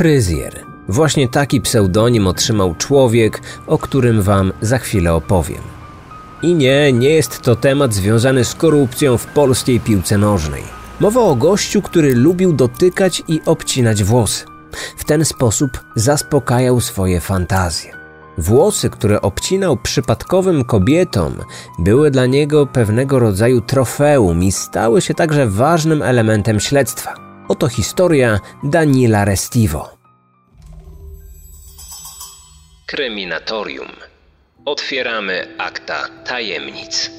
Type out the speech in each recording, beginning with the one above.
Fryzjer. Właśnie taki pseudonim otrzymał człowiek, o którym wam za chwilę opowiem. I nie, nie jest to temat związany z korupcją w polskiej piłce nożnej. Mowa o gościu, który lubił dotykać i obcinać włosy. W ten sposób zaspokajał swoje fantazje. Włosy, które obcinał przypadkowym kobietom, były dla niego pewnego rodzaju trofeum i stały się także ważnym elementem śledztwa. Oto historia Danila Restivo. Kryminatorium. Otwieramy akta tajemnic.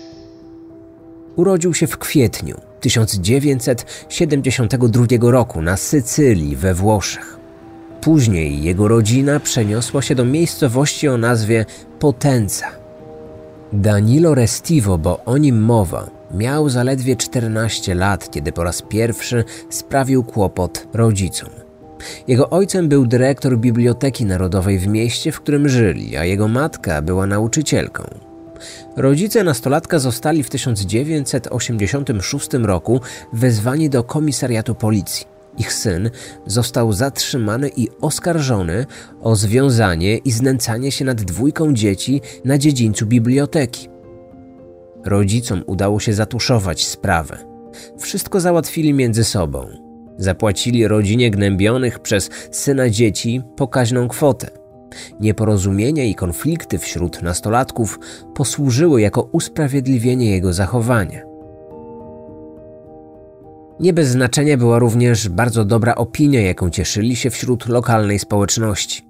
Urodził się w kwietniu 1972 roku na Sycylii we Włoszech. Później jego rodzina przeniosła się do miejscowości o nazwie Potenza. Danilo Restivo, bo o nim mowa, miał zaledwie 14 lat, kiedy po raz pierwszy sprawił kłopot rodzicom. Jego ojcem był dyrektor Biblioteki Narodowej w mieście, w którym żyli, a jego matka była nauczycielką. Rodzice nastolatka zostali w 1986 roku wezwani do komisariatu policji. Ich syn został zatrzymany i oskarżony o związanie i znęcanie się nad dwójką dzieci na dziedzińcu biblioteki. Rodzicom udało się zatuszować sprawę. Wszystko załatwili między sobą. Zapłacili rodzinie gnębionych przez syna dzieci pokaźną kwotę. Nieporozumienia i konflikty wśród nastolatków posłużyły jako usprawiedliwienie jego zachowania. Nie bez znaczenia była również bardzo dobra opinia, jaką cieszyli się wśród lokalnej społeczności.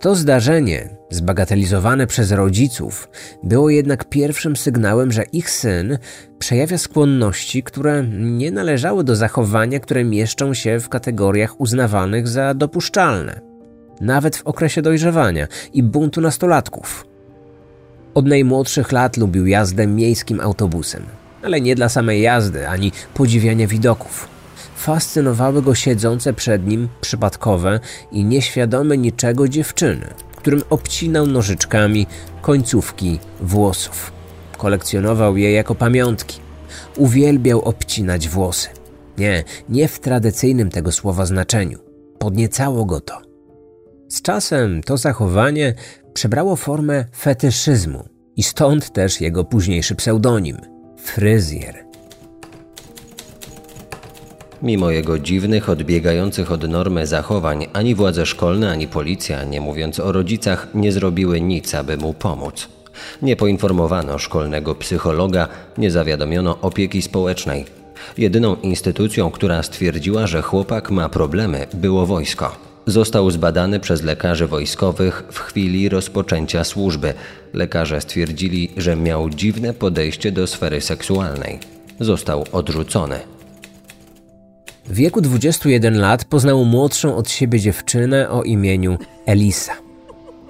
To zdarzenie, zbagatelizowane przez rodziców, było jednak pierwszym sygnałem, że ich syn przejawia skłonności, które nie należały do zachowania, które mieszczą się w kategoriach uznawanych za dopuszczalne, nawet w okresie dojrzewania i buntu nastolatków. Od najmłodszych lat lubił jazdę miejskim autobusem ale nie dla samej jazdy ani podziwiania widoków. Fascynowały go siedzące przed nim przypadkowe i nieświadome niczego dziewczyny, którym obcinał nożyczkami końcówki włosów. Kolekcjonował je jako pamiątki. Uwielbiał obcinać włosy. Nie, nie w tradycyjnym tego słowa znaczeniu. Podniecało go to. Z czasem to zachowanie przybrało formę fetyszyzmu i stąd też jego późniejszy pseudonim – fryzjer. Mimo jego dziwnych, odbiegających od normy zachowań, ani władze szkolne, ani policja, nie mówiąc o rodzicach, nie zrobiły nic, aby mu pomóc. Nie poinformowano szkolnego psychologa, nie zawiadomiono opieki społecznej. Jedyną instytucją, która stwierdziła, że chłopak ma problemy, było wojsko. Został zbadany przez lekarzy wojskowych w chwili rozpoczęcia służby. Lekarze stwierdzili, że miał dziwne podejście do sfery seksualnej. Został odrzucony. W wieku 21 lat poznał młodszą od siebie dziewczynę o imieniu Elisa.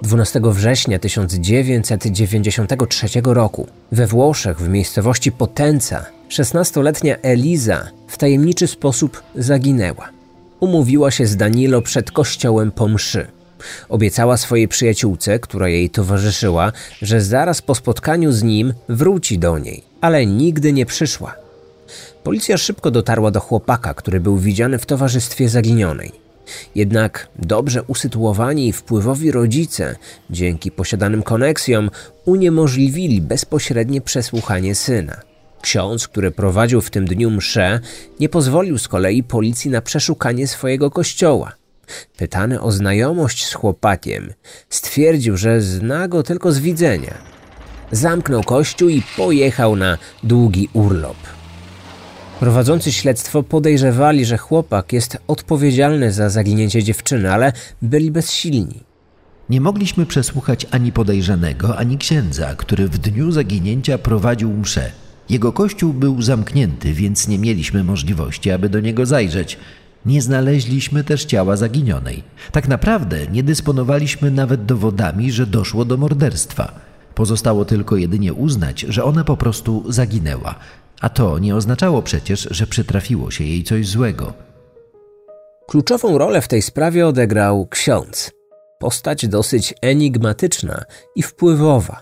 12 września 1993 roku we Włoszech w miejscowości Potenza 16-letnia Eliza w tajemniczy sposób zaginęła umówiła się z Danilo przed kościołem po mszy. Obiecała swojej przyjaciółce, która jej towarzyszyła, że zaraz po spotkaniu z nim wróci do niej, ale nigdy nie przyszła. Policja szybko dotarła do chłopaka, który był widziany w towarzystwie zaginionej. Jednak dobrze usytuowani i wpływowi rodzice, dzięki posiadanym koneksjom, uniemożliwili bezpośrednie przesłuchanie syna. Ksiądz, który prowadził w tym dniu mszę, nie pozwolił z kolei policji na przeszukanie swojego kościoła. Pytany o znajomość z chłopakiem, stwierdził, że zna go tylko z widzenia. Zamknął kościół i pojechał na długi urlop. Prowadzący śledztwo podejrzewali, że chłopak jest odpowiedzialny za zaginięcie dziewczyny, ale byli bezsilni. Nie mogliśmy przesłuchać ani podejrzanego, ani księdza, który w dniu zaginięcia prowadził mszę. Jego kościół był zamknięty, więc nie mieliśmy możliwości, aby do niego zajrzeć. Nie znaleźliśmy też ciała zaginionej. Tak naprawdę nie dysponowaliśmy nawet dowodami, że doszło do morderstwa. Pozostało tylko jedynie uznać, że ona po prostu zaginęła. A to nie oznaczało przecież, że przytrafiło się jej coś złego. Kluczową rolę w tej sprawie odegrał ksiądz. Postać dosyć enigmatyczna i wpływowa.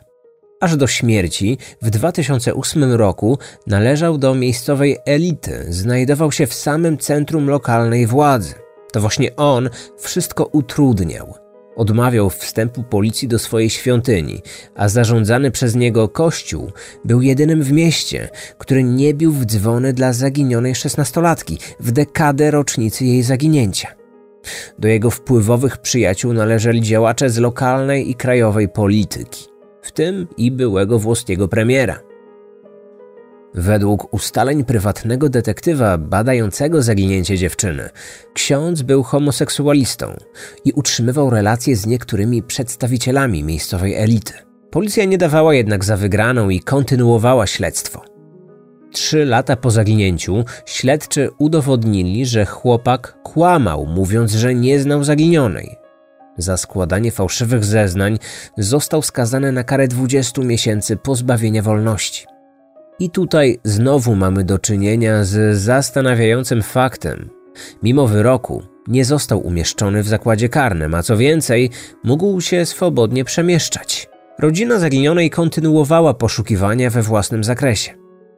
Aż do śmierci w 2008 roku należał do miejscowej elity, znajdował się w samym centrum lokalnej władzy. To właśnie on wszystko utrudniał. Odmawiał wstępu policji do swojej świątyni, a zarządzany przez niego kościół był jedynym w mieście, który nie bił w dzwony dla zaginionej szesnastolatki w dekadę rocznicy jej zaginięcia. Do jego wpływowych przyjaciół należeli działacze z lokalnej i krajowej polityki, w tym i byłego włoskiego premiera. Według ustaleń prywatnego detektywa badającego zaginięcie dziewczyny, ksiądz był homoseksualistą i utrzymywał relacje z niektórymi przedstawicielami miejscowej elity. Policja nie dawała jednak za wygraną i kontynuowała śledztwo. Trzy lata po zaginięciu śledczy udowodnili, że chłopak kłamał, mówiąc, że nie znał zaginionej. Za składanie fałszywych zeznań został skazany na karę 20 miesięcy pozbawienia wolności. I tutaj znowu mamy do czynienia z zastanawiającym faktem. Mimo wyroku nie został umieszczony w zakładzie karnym, a co więcej, mógł się swobodnie przemieszczać. Rodzina zaginionej kontynuowała poszukiwania we własnym zakresie.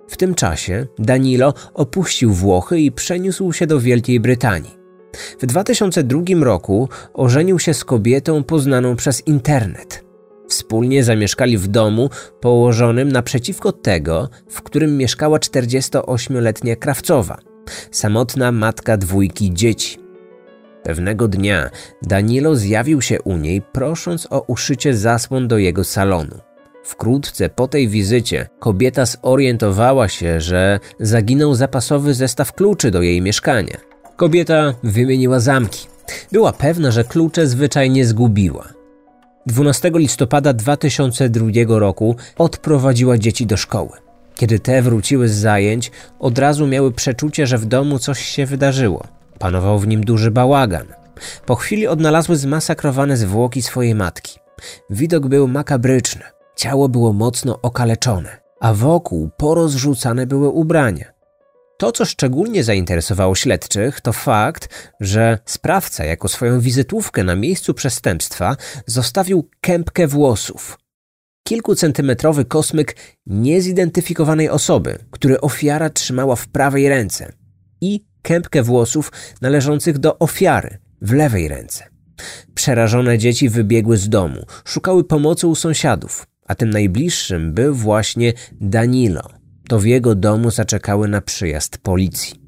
W tym czasie Danilo opuścił Włochy i przeniósł się do Wielkiej Brytanii. W 2002 roku ożenił się z kobietą poznaną przez internet. Wspólnie zamieszkali w domu położonym naprzeciwko tego, w którym mieszkała 48-letnia krawcowa, samotna matka dwójki dzieci. Pewnego dnia Danilo zjawił się u niej, prosząc o uszycie zasłon do jego salonu. Wkrótce po tej wizycie kobieta zorientowała się, że zaginął zapasowy zestaw kluczy do jej mieszkania. Kobieta wymieniła zamki. Była pewna, że klucze zwyczajnie zgubiła. 12 listopada 2002 roku odprowadziła dzieci do szkoły. Kiedy te wróciły z zajęć, od razu miały przeczucie, że w domu coś się wydarzyło. Panował w nim duży bałagan. Po chwili odnalazły zmasakrowane zwłoki swojej matki. Widok był makabryczny. Ciało było mocno okaleczone, a wokół porozrzucane były ubrania. To, co szczególnie zainteresowało śledczych, to fakt, że sprawca jako swoją wizytówkę na miejscu przestępstwa zostawił kępkę włosów. Kilkucentymetrowy kosmyk niezidentyfikowanej osoby, który ofiara trzymała w prawej ręce i kępkę włosów należących do ofiary w lewej ręce. Przerażone dzieci wybiegły z domu, szukały pomocy u sąsiadów, a tym najbliższym był właśnie Danilo – to w jego domu zaczekały na przyjazd policji.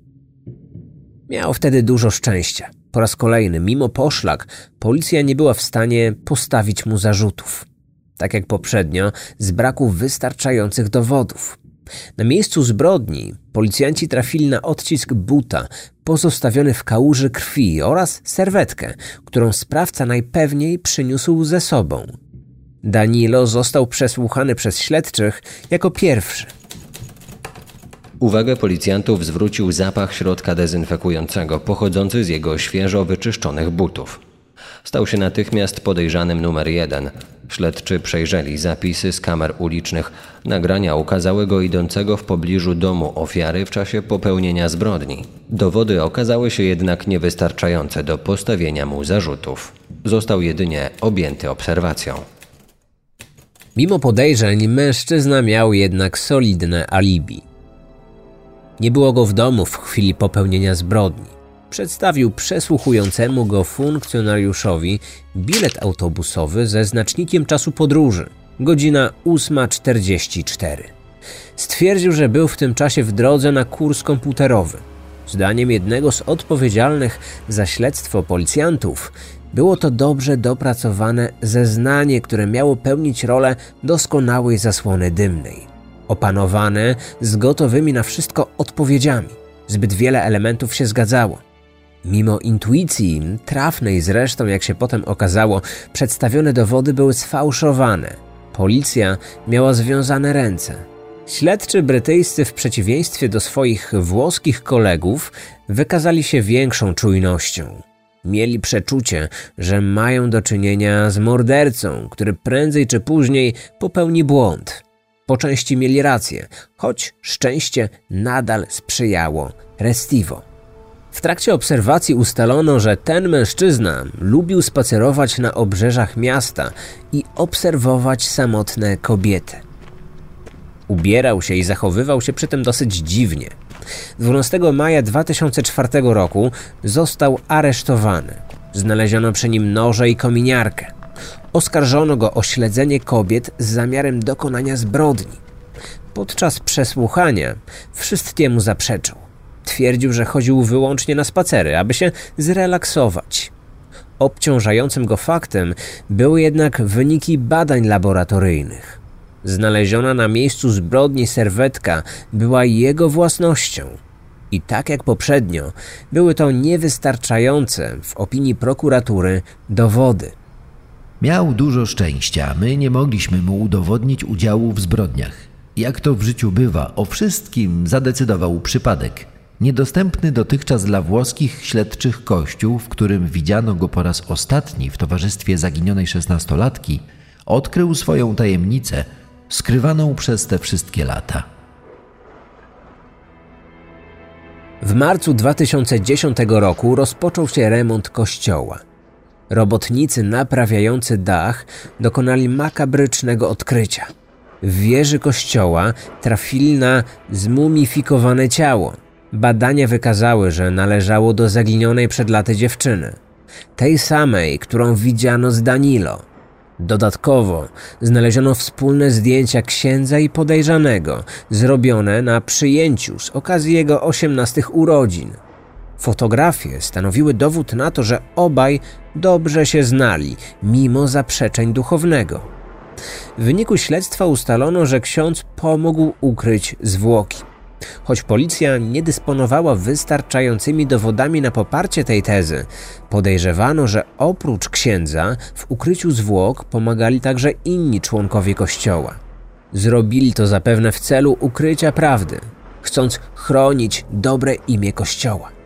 Miał wtedy dużo szczęścia. Po raz kolejny, mimo poszlak, policja nie była w stanie postawić mu zarzutów. Tak jak poprzednio, z braku wystarczających dowodów. Na miejscu zbrodni policjanci trafili na odcisk buta pozostawiony w kałuży krwi oraz serwetkę, którą sprawca najpewniej przyniósł ze sobą. Danilo został przesłuchany przez śledczych jako pierwszy – Uwagę policjantów zwrócił zapach środka dezynfekującego pochodzący z jego świeżo wyczyszczonych butów. Stał się natychmiast podejrzanym numer jeden. Śledczy przejrzeli zapisy z kamer ulicznych. Nagrania ukazały go idącego w pobliżu domu ofiary w czasie popełnienia zbrodni. Dowody okazały się jednak niewystarczające do postawienia mu zarzutów. Został jedynie objęty obserwacją. Mimo podejrzeń, mężczyzna miał jednak solidne alibi. Nie było go w domu w chwili popełnienia zbrodni. Przedstawił przesłuchującemu go funkcjonariuszowi bilet autobusowy ze znacznikiem czasu podróży godzina 8.44. Stwierdził, że był w tym czasie w drodze na kurs komputerowy. Zdaniem jednego z odpowiedzialnych za śledztwo policjantów, było to dobrze dopracowane zeznanie, które miało pełnić rolę doskonałej zasłony dymnej opanowane, z gotowymi na wszystko odpowiedziami. Zbyt wiele elementów się zgadzało. Mimo intuicji, trafnej zresztą, jak się potem okazało, przedstawione dowody były sfałszowane. Policja miała związane ręce. Śledczy brytyjscy, w przeciwieństwie do swoich włoskich kolegów, wykazali się większą czujnością. Mieli przeczucie, że mają do czynienia z mordercą, który prędzej czy później popełni błąd. Po części mieli rację, choć szczęście nadal sprzyjało Restivo. W trakcie obserwacji ustalono, że ten mężczyzna lubił spacerować na obrzeżach miasta i obserwować samotne kobiety. Ubierał się i zachowywał się przy tym dosyć dziwnie. 12 maja 2004 roku został aresztowany. Znaleziono przy nim noże i kominiarkę. Oskarżono go o śledzenie kobiet z zamiarem dokonania zbrodni. Podczas przesłuchania wszystkiemu zaprzeczył. Twierdził, że chodził wyłącznie na spacery, aby się zrelaksować. Obciążającym go faktem były jednak wyniki badań laboratoryjnych. Znaleziona na miejscu zbrodni serwetka była jego własnością. I tak jak poprzednio, były to niewystarczające, w opinii prokuratury, dowody. Miał dużo szczęścia, my nie mogliśmy mu udowodnić udziału w zbrodniach. Jak to w życiu bywa, o wszystkim zadecydował przypadek. Niedostępny dotychczas dla włoskich śledczych kościół, w którym widziano go po raz ostatni w towarzystwie zaginionej szesnastolatki, odkrył swoją tajemnicę, skrywaną przez te wszystkie lata. W marcu 2010 roku rozpoczął się remont kościoła. Robotnicy naprawiający dach dokonali makabrycznego odkrycia. W wieży kościoła trafili na zmumifikowane ciało. Badania wykazały, że należało do zaginionej przed laty dziewczyny, tej samej, którą widziano z Danilo. Dodatkowo znaleziono wspólne zdjęcia księdza i podejrzanego, zrobione na przyjęciu z okazji jego 18 urodzin. Fotografie stanowiły dowód na to, że obaj dobrze się znali, mimo zaprzeczeń duchownego. W wyniku śledztwa ustalono, że ksiądz pomógł ukryć zwłoki. Choć policja nie dysponowała wystarczającymi dowodami na poparcie tej tezy, podejrzewano, że oprócz księdza w ukryciu zwłok pomagali także inni członkowie kościoła. Zrobili to zapewne w celu ukrycia prawdy, chcąc chronić dobre imię kościoła.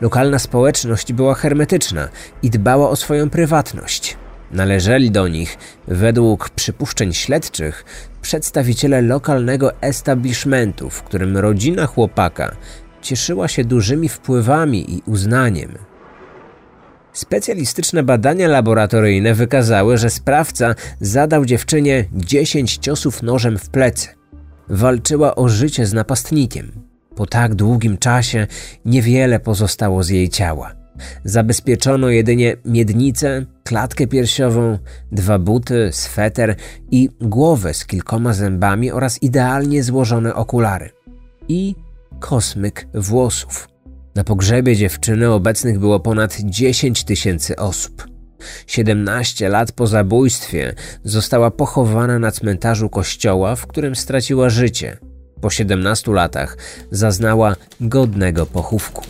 Lokalna społeczność była hermetyczna i dbała o swoją prywatność. Należeli do nich, według przypuszczeń śledczych, przedstawiciele lokalnego establishmentu, w którym rodzina chłopaka cieszyła się dużymi wpływami i uznaniem. Specjalistyczne badania laboratoryjne wykazały, że sprawca zadał dziewczynie 10 ciosów nożem w plecy. Walczyła o życie z napastnikiem. Po tak długim czasie niewiele pozostało z jej ciała. Zabezpieczono jedynie miednicę, klatkę piersiową, dwa buty, sweter i głowę z kilkoma zębami oraz idealnie złożone okulary. I kosmyk włosów. Na pogrzebie dziewczyny obecnych było ponad 10 tysięcy osób. 17 lat po zabójstwie została pochowana na cmentarzu kościoła, w którym straciła życie. Po 17 latach zaznała godnego pochówku.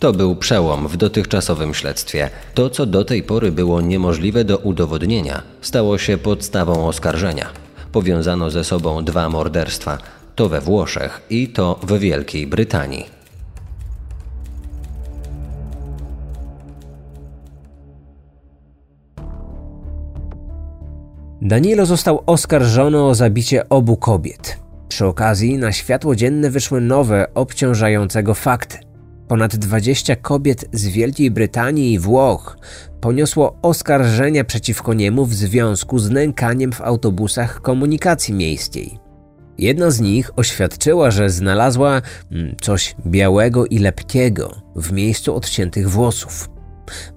To był przełom w dotychczasowym śledztwie. To, co do tej pory było niemożliwe do udowodnienia, stało się podstawą oskarżenia. Powiązano ze sobą dwa morderstwa to we Włoszech i to w Wielkiej Brytanii. Danilo został oskarżony o zabicie obu kobiet. Przy okazji na światło dzienne wyszły nowe, obciążającego fakty. Ponad 20 kobiet z Wielkiej Brytanii i Włoch poniosło oskarżenia przeciwko niemu w związku z nękaniem w autobusach komunikacji miejskiej. Jedna z nich oświadczyła, że znalazła mm, coś białego i lepkiego w miejscu odciętych włosów.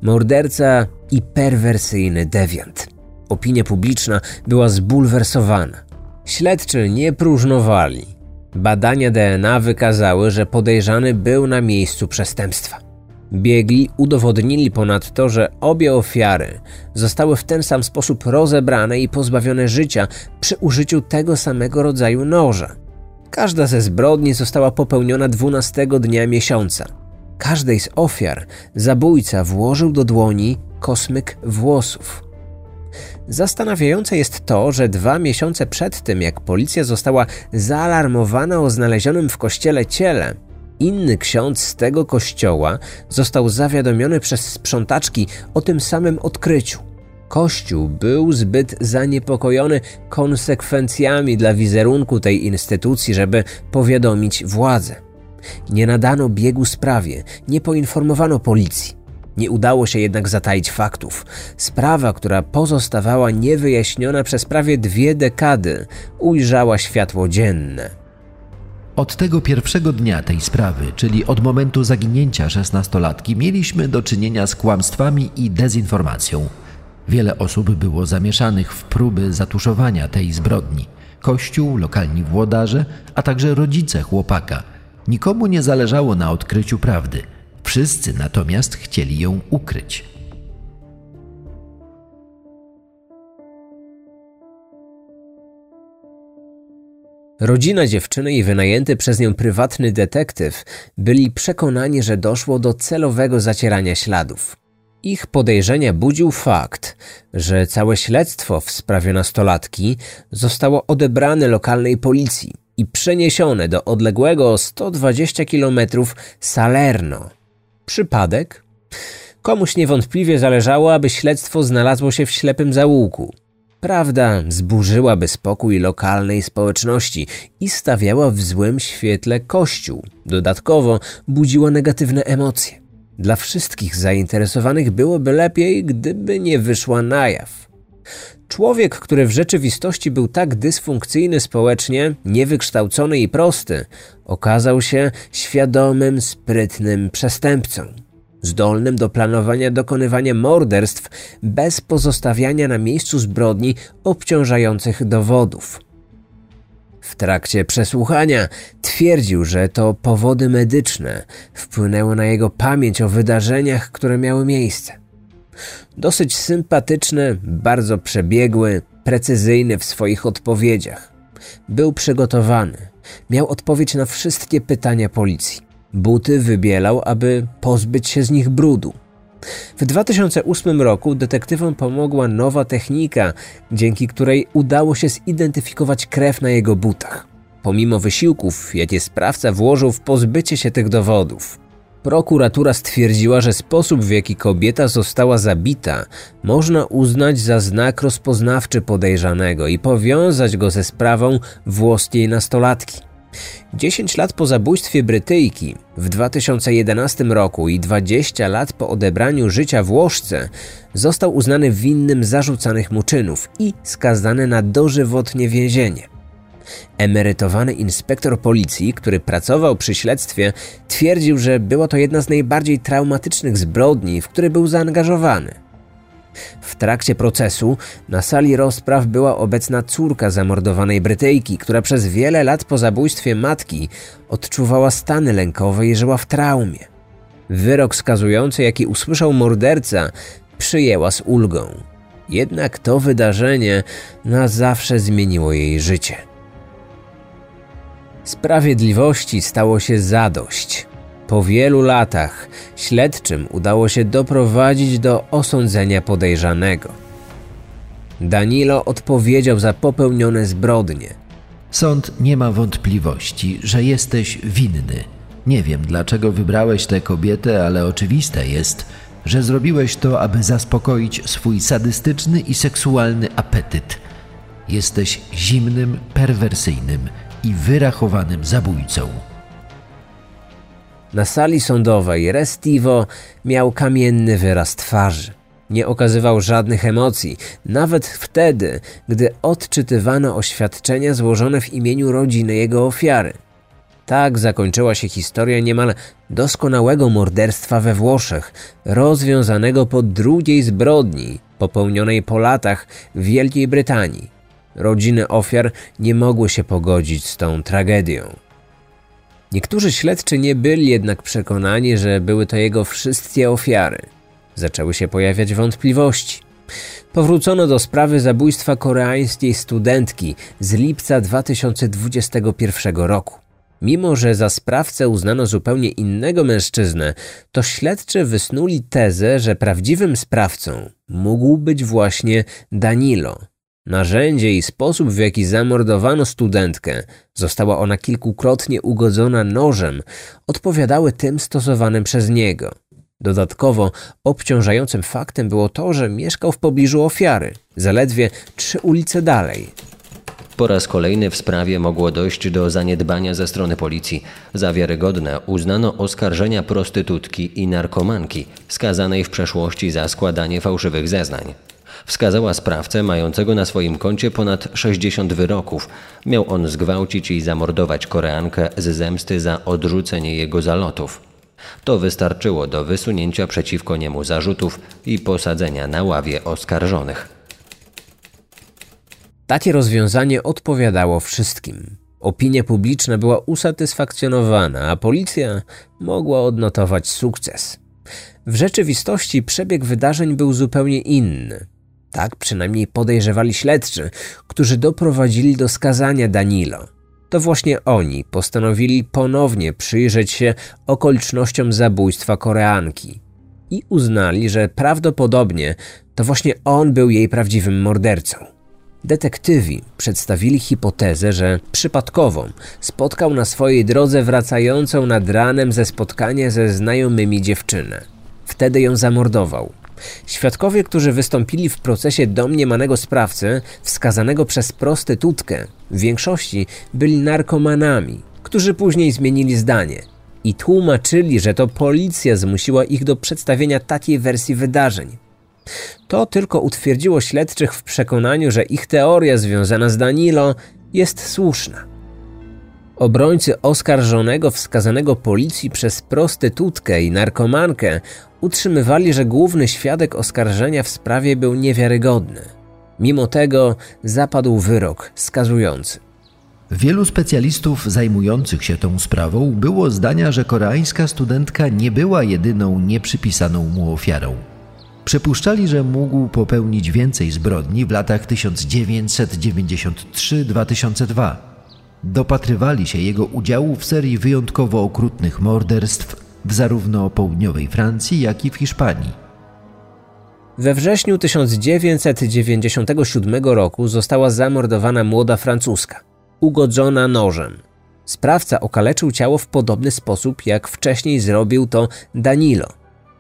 Morderca i perwersyjny dewiant. Opinia publiczna była zbulwersowana. Śledczy nie próżnowali. Badania DNA wykazały, że podejrzany był na miejscu przestępstwa. Biegli udowodnili ponadto, że obie ofiary zostały w ten sam sposób rozebrane i pozbawione życia przy użyciu tego samego rodzaju noża. Każda ze zbrodni została popełniona 12 dnia miesiąca. Każdej z ofiar zabójca włożył do dłoni kosmyk włosów. Zastanawiające jest to, że dwa miesiące przed tym, jak policja została zaalarmowana o znalezionym w kościele ciele, inny ksiądz z tego kościoła został zawiadomiony przez sprzątaczki o tym samym odkryciu. Kościół był zbyt zaniepokojony konsekwencjami dla wizerunku tej instytucji, żeby powiadomić władzę. Nie nadano biegu sprawie, nie poinformowano policji. Nie udało się jednak zataić faktów. Sprawa, która pozostawała niewyjaśniona przez prawie dwie dekady, ujrzała światło dzienne. Od tego pierwszego dnia tej sprawy, czyli od momentu zaginięcia szesnastolatki, mieliśmy do czynienia z kłamstwami i dezinformacją. Wiele osób było zamieszanych w próby zatuszowania tej zbrodni. Kościół, lokalni włodarze, a także rodzice chłopaka. Nikomu nie zależało na odkryciu prawdy. Wszyscy natomiast chcieli ją ukryć. Rodzina dziewczyny i wynajęty przez nią prywatny detektyw byli przekonani, że doszło do celowego zacierania śladów. Ich podejrzenia budził fakt, że całe śledztwo w sprawie nastolatki zostało odebrane lokalnej policji i przeniesione do odległego 120 km Salerno. Przypadek? Komuś niewątpliwie zależało, aby śledztwo znalazło się w ślepym zaułku. Prawda zburzyłaby spokój lokalnej społeczności i stawiała w złym świetle Kościół. Dodatkowo budziła negatywne emocje. Dla wszystkich zainteresowanych byłoby lepiej, gdyby nie wyszła na jaw. Człowiek, który w rzeczywistości był tak dysfunkcyjny społecznie, niewykształcony i prosty, okazał się świadomym, sprytnym przestępcą zdolnym do planowania dokonywania morderstw bez pozostawiania na miejscu zbrodni obciążających dowodów. W trakcie przesłuchania twierdził, że to powody medyczne wpłynęły na jego pamięć o wydarzeniach, które miały miejsce. Dosyć sympatyczny, bardzo przebiegły, precyzyjny w swoich odpowiedziach. Był przygotowany, miał odpowiedź na wszystkie pytania policji. Buty wybielał, aby pozbyć się z nich brudu. W 2008 roku detektywom pomogła nowa technika, dzięki której udało się zidentyfikować krew na jego butach. Pomimo wysiłków, jakie sprawca włożył w pozbycie się tych dowodów. Prokuratura stwierdziła, że sposób w jaki kobieta została zabita można uznać za znak rozpoznawczy podejrzanego i powiązać go ze sprawą włoskiej nastolatki. 10 lat po zabójstwie Brytyjki w 2011 roku i 20 lat po odebraniu życia Włoszce został uznany winnym zarzucanych mu czynów i skazany na dożywotnie więzienie. Emerytowany inspektor policji, który pracował przy śledztwie, twierdził, że była to jedna z najbardziej traumatycznych zbrodni, w które był zaangażowany. W trakcie procesu na sali rozpraw była obecna córka zamordowanej Brytyjki, która przez wiele lat po zabójstwie matki odczuwała stany lękowe i żyła w traumie. Wyrok skazujący, jaki usłyszał morderca, przyjęła z ulgą. Jednak to wydarzenie na zawsze zmieniło jej życie. Sprawiedliwości stało się zadość. Po wielu latach śledczym udało się doprowadzić do osądzenia podejrzanego. Danilo odpowiedział za popełnione zbrodnie. Sąd nie ma wątpliwości, że jesteś winny. Nie wiem, dlaczego wybrałeś tę kobietę, ale oczywiste jest, że zrobiłeś to, aby zaspokoić swój sadystyczny i seksualny apetyt. Jesteś zimnym, perwersyjnym i wyrachowanym zabójcą. Na sali sądowej Restivo miał kamienny wyraz twarzy. Nie okazywał żadnych emocji, nawet wtedy, gdy odczytywano oświadczenia złożone w imieniu rodziny jego ofiary. Tak zakończyła się historia niemal doskonałego morderstwa we Włoszech, rozwiązanego po drugiej zbrodni popełnionej po latach w Wielkiej Brytanii. Rodziny ofiar nie mogły się pogodzić z tą tragedią. Niektórzy śledczy nie byli jednak przekonani, że były to jego wszystkie ofiary. Zaczęły się pojawiać wątpliwości. Powrócono do sprawy zabójstwa koreańskiej studentki z lipca 2021 roku. Mimo, że za sprawcę uznano zupełnie innego mężczyznę, to śledczy wysnuli tezę, że prawdziwym sprawcą mógł być właśnie Danilo, Narzędzie i sposób, w jaki zamordowano studentkę, została ona kilkukrotnie ugodzona nożem, odpowiadały tym stosowanym przez niego. Dodatkowo obciążającym faktem było to, że mieszkał w pobliżu ofiary, zaledwie trzy ulice dalej. Po raz kolejny w sprawie mogło dojść do zaniedbania ze strony policji. Za wiarygodne uznano oskarżenia prostytutki i narkomanki, skazanej w przeszłości za składanie fałszywych zeznań. Wskazała sprawcę mającego na swoim koncie ponad 60 wyroków. Miał on zgwałcić i zamordować Koreankę z zemsty za odrzucenie jego zalotów. To wystarczyło do wysunięcia przeciwko niemu zarzutów i posadzenia na ławie oskarżonych. Takie rozwiązanie odpowiadało wszystkim. Opinia publiczna była usatysfakcjonowana, a policja mogła odnotować sukces. W rzeczywistości przebieg wydarzeń był zupełnie inny. Tak przynajmniej podejrzewali śledczy, którzy doprowadzili do skazania Danilo. To właśnie oni postanowili ponownie przyjrzeć się okolicznościom zabójstwa Koreanki i uznali, że prawdopodobnie to właśnie on był jej prawdziwym mordercą. Detektywi przedstawili hipotezę, że przypadkowo spotkał na swojej drodze wracającą nad ranem ze spotkania ze znajomymi dziewczynę. Wtedy ją zamordował. Świadkowie, którzy wystąpili w procesie domniemanego sprawcy, wskazanego przez prostytutkę, w większości byli narkomanami, którzy później zmienili zdanie i tłumaczyli, że to policja zmusiła ich do przedstawienia takiej wersji wydarzeń. To tylko utwierdziło śledczych w przekonaniu, że ich teoria związana z Danilo jest słuszna. Obrońcy oskarżonego wskazanego policji przez prostytutkę i narkomankę utrzymywali, że główny świadek oskarżenia w sprawie był niewiarygodny. Mimo tego zapadł wyrok skazujący. Wielu specjalistów zajmujących się tą sprawą było zdania, że koreańska studentka nie była jedyną nieprzypisaną mu ofiarą. Przypuszczali, że mógł popełnić więcej zbrodni w latach 1993-2002. Dopatrywali się jego udziału w serii wyjątkowo okrutnych morderstw w zarówno południowej Francji, jak i w Hiszpanii. We wrześniu 1997 roku została zamordowana młoda Francuska, ugodzona nożem. Sprawca okaleczył ciało w podobny sposób, jak wcześniej zrobił to Danilo –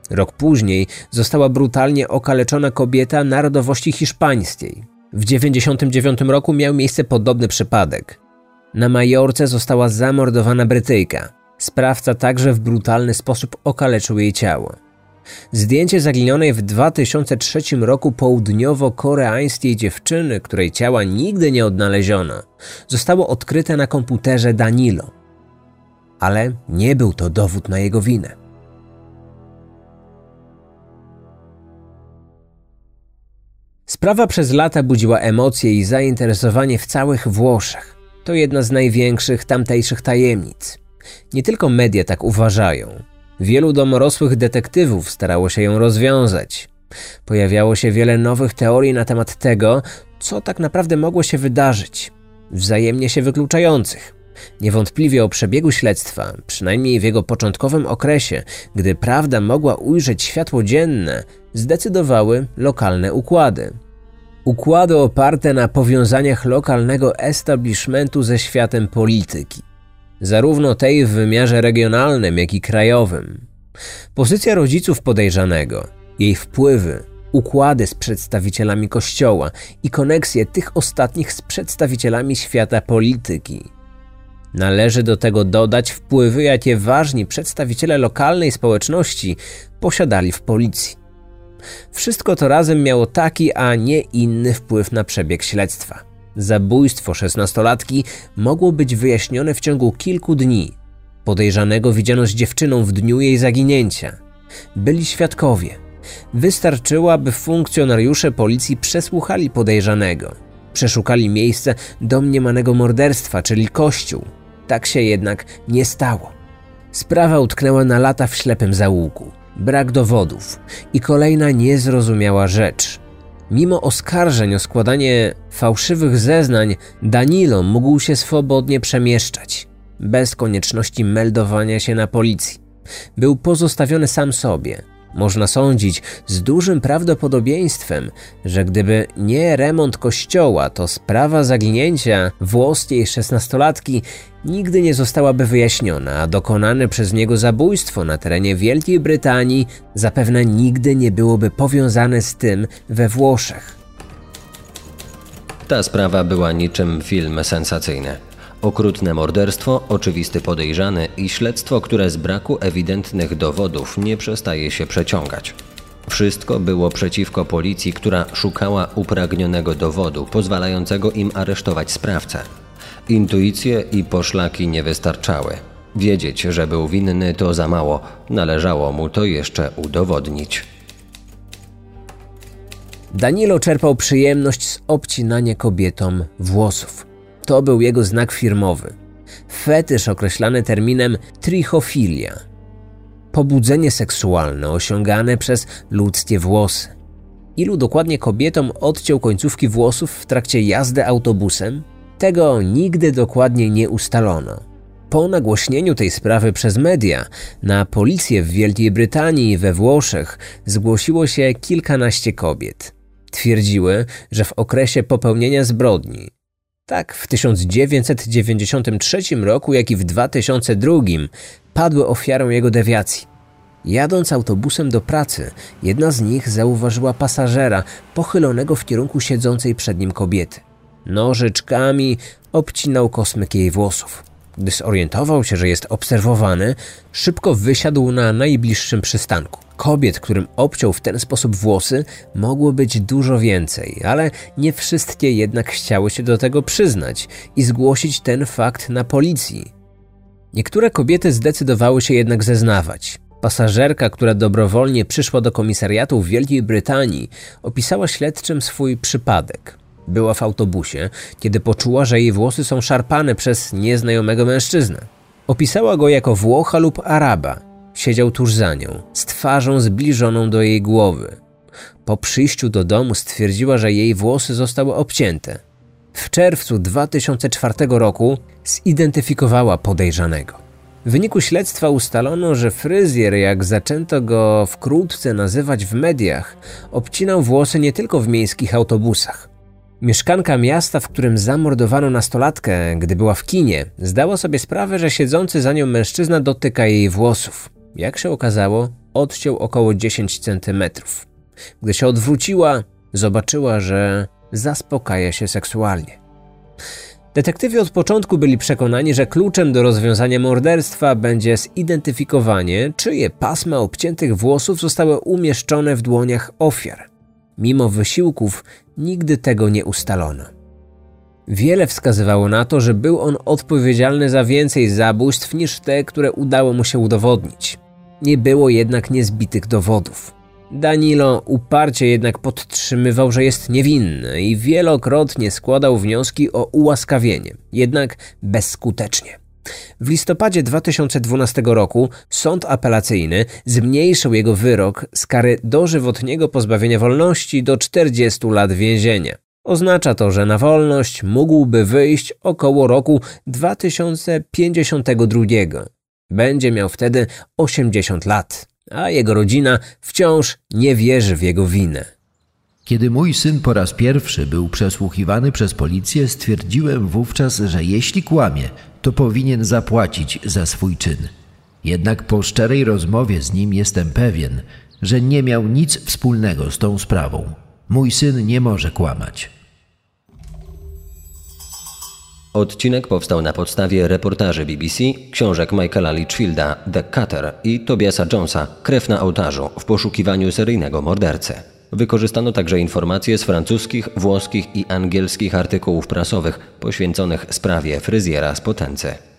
Rok później została brutalnie okaleczona kobieta narodowości hiszpańskiej. W 1999 roku miał miejsce podobny przypadek. Na Majorce została zamordowana Brytyjka. Sprawca także w brutalny sposób okaleczył jej ciało. Zdjęcie zaginionej w 2003 roku południowo-koreańskiej dziewczyny, której ciała nigdy nie odnaleziono, zostało odkryte na komputerze Danilo. Ale nie był to dowód na jego winę. Sprawa przez lata budziła emocje i zainteresowanie w całych Włoszech. To jedna z największych tamtejszych tajemnic. Nie tylko media tak uważają. Wielu domorosłych detektywów starało się ją rozwiązać. Pojawiało się wiele nowych teorii na temat tego, co tak naprawdę mogło się wydarzyć, wzajemnie się wykluczających. Niewątpliwie o przebiegu śledztwa, przynajmniej w jego początkowym okresie, gdy prawda mogła ujrzeć światło dzienne, zdecydowały lokalne układy. Układy oparte na powiązaniach lokalnego establishmentu ze światem polityki, zarówno tej w wymiarze regionalnym, jak i krajowym. Pozycja rodziców podejrzanego, jej wpływy, układy z przedstawicielami kościoła i koneksje tych ostatnich z przedstawicielami świata polityki. Należy do tego dodać wpływy, jakie ważni przedstawiciele lokalnej społeczności posiadali w policji. Wszystko to razem miało taki, a nie inny wpływ na przebieg śledztwa. Zabójstwo szesnastolatki mogło być wyjaśnione w ciągu kilku dni. Podejrzanego widziano z dziewczyną w dniu jej zaginięcia. Byli świadkowie. Wystarczyło, aby funkcjonariusze policji przesłuchali podejrzanego. Przeszukali miejsce domniemanego morderstwa, czyli kościół. Tak się jednak nie stało. Sprawa utknęła na lata w ślepym zaułku brak dowodów i kolejna niezrozumiała rzecz. Mimo oskarżeń o składanie fałszywych zeznań, Danilo mógł się swobodnie przemieszczać, bez konieczności meldowania się na policji. Był pozostawiony sam sobie – można sądzić z dużym prawdopodobieństwem, że gdyby nie remont kościoła, to sprawa zaginięcia włoskiej szesnastolatki nigdy nie zostałaby wyjaśniona, a dokonane przez niego zabójstwo na terenie Wielkiej Brytanii zapewne nigdy nie byłoby powiązane z tym we Włoszech. Ta sprawa była niczym film sensacyjny. Okrutne morderstwo, oczywisty podejrzany i śledztwo, które z braku ewidentnych dowodów nie przestaje się przeciągać. Wszystko było przeciwko policji, która szukała upragnionego dowodu pozwalającego im aresztować sprawcę. Intuicje i poszlaki nie wystarczały. Wiedzieć, że był winny to za mało, należało mu to jeszcze udowodnić. Danilo czerpał przyjemność z obcinania kobietom włosów. To był jego znak firmowy. Fetysz określany terminem trichofilia. Pobudzenie seksualne osiągane przez ludzkie włosy. Ilu dokładnie kobietom odciął końcówki włosów w trakcie jazdy autobusem? Tego nigdy dokładnie nie ustalono. Po nagłośnieniu tej sprawy przez media, na policję w Wielkiej Brytanii i we Włoszech zgłosiło się kilkanaście kobiet. Twierdziły, że w okresie popełnienia zbrodni, tak w 1993 roku, jak i w 2002, padły ofiarą jego dewiacji. Jadąc autobusem do pracy, jedna z nich zauważyła pasażera pochylonego w kierunku siedzącej przed nim kobiety. Nożyczkami obcinał kosmyk jej włosów. Gdy zorientował się, że jest obserwowany, szybko wysiadł na najbliższym przystanku. Kobiet, którym obciął w ten sposób włosy, mogło być dużo więcej, ale nie wszystkie jednak chciały się do tego przyznać i zgłosić ten fakt na policji. Niektóre kobiety zdecydowały się jednak zeznawać. Pasażerka, która dobrowolnie przyszła do komisariatu w Wielkiej Brytanii, opisała śledczym swój przypadek. Była w autobusie, kiedy poczuła, że jej włosy są szarpane przez nieznajomego mężczyznę. Opisała go jako Włocha lub Araba. Siedział tuż za nią, z twarzą zbliżoną do jej głowy. Po przyjściu do domu stwierdziła, że jej włosy zostały obcięte. W czerwcu 2004 roku zidentyfikowała podejrzanego. W wyniku śledztwa ustalono, że fryzjer, jak zaczęto go wkrótce nazywać w mediach, obcinał włosy nie tylko w miejskich autobusach. Mieszkanka miasta, w którym zamordowano nastolatkę, gdy była w kinie, zdała sobie sprawę, że siedzący za nią mężczyzna dotyka jej włosów. Jak się okazało, odciął około 10 centymetrów. Gdy się odwróciła, zobaczyła, że zaspokaja się seksualnie. Detektywi od początku byli przekonani, że kluczem do rozwiązania morderstwa będzie zidentyfikowanie, czyje pasma obciętych włosów zostały umieszczone w dłoniach ofiar. Mimo wysiłków nigdy tego nie ustalono. Wiele wskazywało na to, że był on odpowiedzialny za więcej zabójstw niż te, które udało mu się udowodnić. Nie było jednak niezbitych dowodów. Danilo uparcie jednak podtrzymywał, że jest niewinny i wielokrotnie składał wnioski o ułaskawienie, jednak bezskutecznie. W listopadzie 2012 roku sąd apelacyjny zmniejszył jego wyrok z kary dożywotniego pozbawienia wolności do 40 lat więzienia. Oznacza to, że na wolność mógłby wyjść około roku 2052. Będzie miał wtedy 80 lat, a jego rodzina wciąż nie wierzy w jego winę. Kiedy mój syn po raz pierwszy był przesłuchiwany przez policję, stwierdziłem wówczas, że jeśli kłamie, to powinien zapłacić za swój czyn. Jednak po szczerej rozmowie z nim jestem pewien, że nie miał nic wspólnego z tą sprawą. Mój syn nie może kłamać. Odcinek powstał na podstawie reportaży BBC, książek Michaela Litchfielda The Cutter i Tobiasa Jonesa Krew na ołtarzu w poszukiwaniu seryjnego mordercy. Wykorzystano także informacje z francuskich, włoskich i angielskich artykułów prasowych poświęconych sprawie fryzjera z Potence.